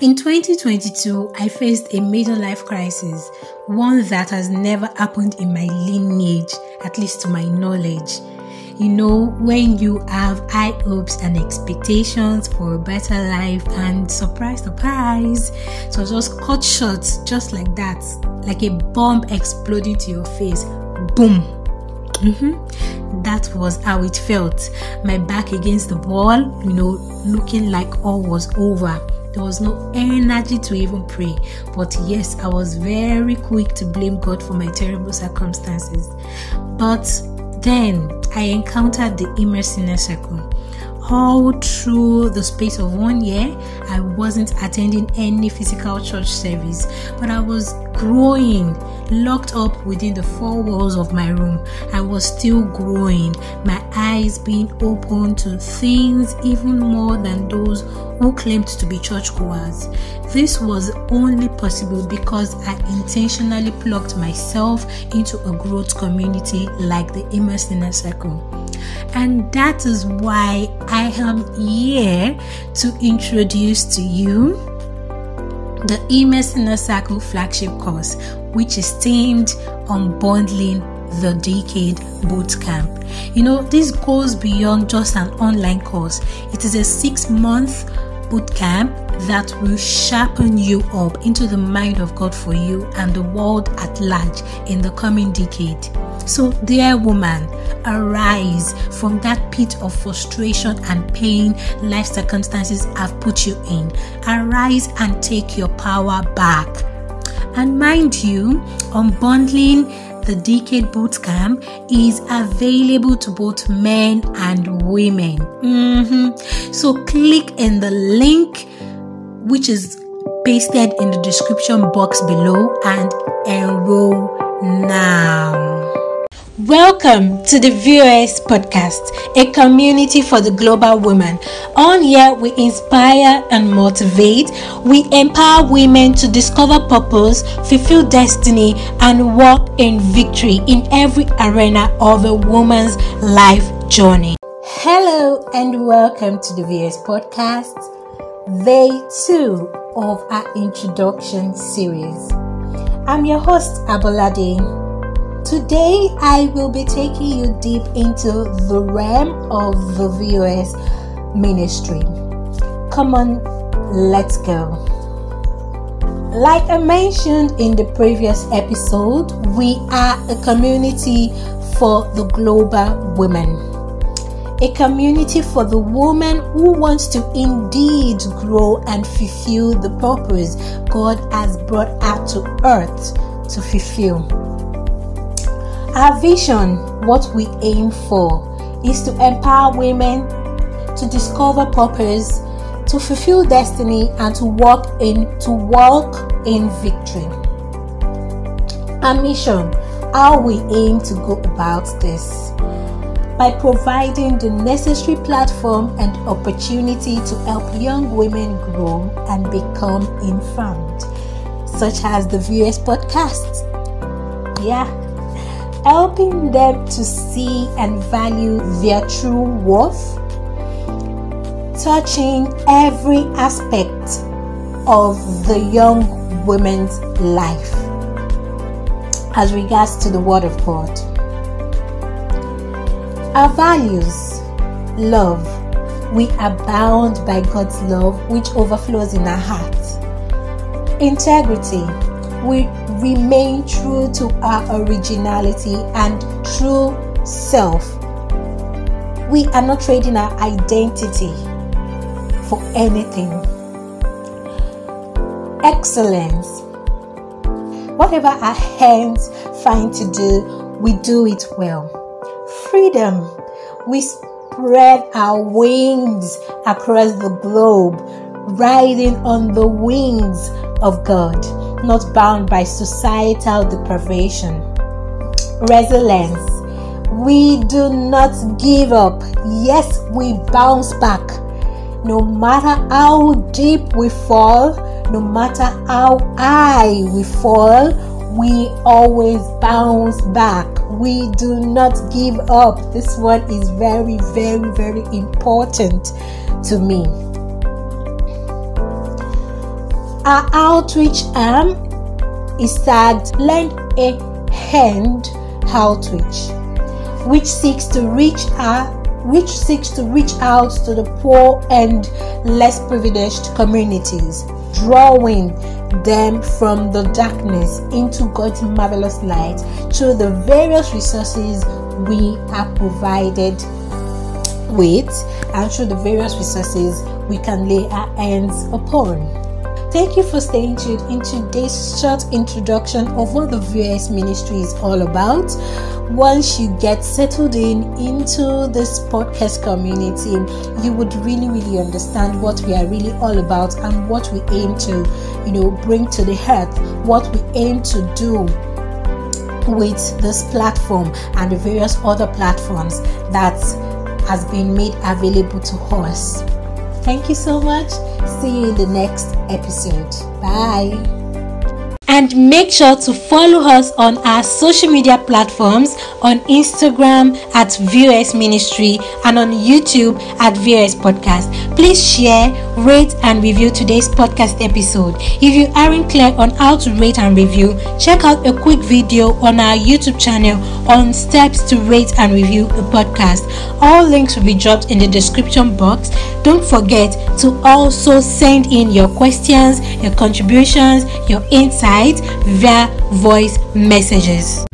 In 2022, I faced a major life crisis, one that has never happened in my lineage, at least to my knowledge. You know, when you have high hopes and expectations for a better life, and surprise, surprise, so just cut short, just like that, like a bomb exploding to your face. Boom. Mm-hmm. That was how it felt. My back against the wall, you know, looking like all was over there was no energy to even pray. But yes, I was very quick to blame God for my terrible circumstances. But then I encountered the inner circle all through the space of one year, I wasn't attending any physical church service, but I was growing, locked up within the four walls of my room. I was still growing, my eyes being open to things even more than those who claimed to be churchgoers. This was only possible because I intentionally plugged myself into a growth community like the Inner Circle. And that is why I am here to introduce to you the Immerse Inner Circle flagship course, which is themed unbundling the Decade Bootcamp. You know, this goes beyond just an online course, it is a six month bootcamp that will sharpen you up into the mind of God for you and the world at large in the coming decade. So, dear woman, arise from that pit of frustration and pain life circumstances have put you in. Arise and take your power back. And mind you, unbundling the Decade Bootcamp is available to both men and women. Mm-hmm. So click in the link which is pasted in the description box below and enroll now. Welcome to the VOS podcast, a community for the global woman. On here, we inspire and motivate. We empower women to discover purpose, fulfill destiny, and walk in victory in every arena of a woman's life journey. Hello, and welcome to the VOS podcast, day two of our introduction series. I'm your host, Abolade. Today, I will be taking you deep into the realm of the VOS ministry. Come on, let's go. Like I mentioned in the previous episode, we are a community for the global women. A community for the woman who wants to indeed grow and fulfill the purpose God has brought out to earth to fulfill. Our vision, what we aim for, is to empower women to discover purpose, to fulfill destiny, and to walk in to walk in victory. Our mission, how we aim to go about this by providing the necessary platform and opportunity to help young women grow and become informed, such as the VOS podcast. Yeah, helping them to see and value their true worth, touching every aspect of the young woman's life as regards to the Word of God. Our values love. We are bound by God's love, which overflows in our hearts. Integrity. We remain true to our originality and true self. We are not trading our identity for anything. Excellence. Whatever our hands find to do, we do it well. Freedom. We spread our wings across the globe, riding on the wings of God not bound by societal deprivation. Resilience. We do not give up. Yes, we bounce back. No matter how deep we fall, no matter how high we fall, we always bounce back. We do not give up. This one is very, very, very important to me. Our outreach arm is tagged Lend a Hand Outreach, which seeks to reach our which seeks to reach out to the poor and less privileged communities, drawing them from the darkness into God's marvelous light through the various resources we are provided with and through the various resources we can lay our hands upon. Thank you for staying tuned in today's short introduction of what the VOS ministry is all about. Once you get settled in into this podcast community, you would really, really understand what we are really all about and what we aim to, you know, bring to the earth, what we aim to do with this platform and the various other platforms that has been made available to us. Thank you so much. See you in the next episode. Bye and make sure to follow us on our social media platforms on Instagram at VOS Ministry and on YouTube at VOS Podcast. Please share, rate, and review today's podcast episode. If you aren't clear on how to rate and review, check out a quick video on our YouTube channel on steps to rate and review a podcast. All links will be dropped in the description box. Don't forget to also send in your questions, your contributions, your insights via voice messages.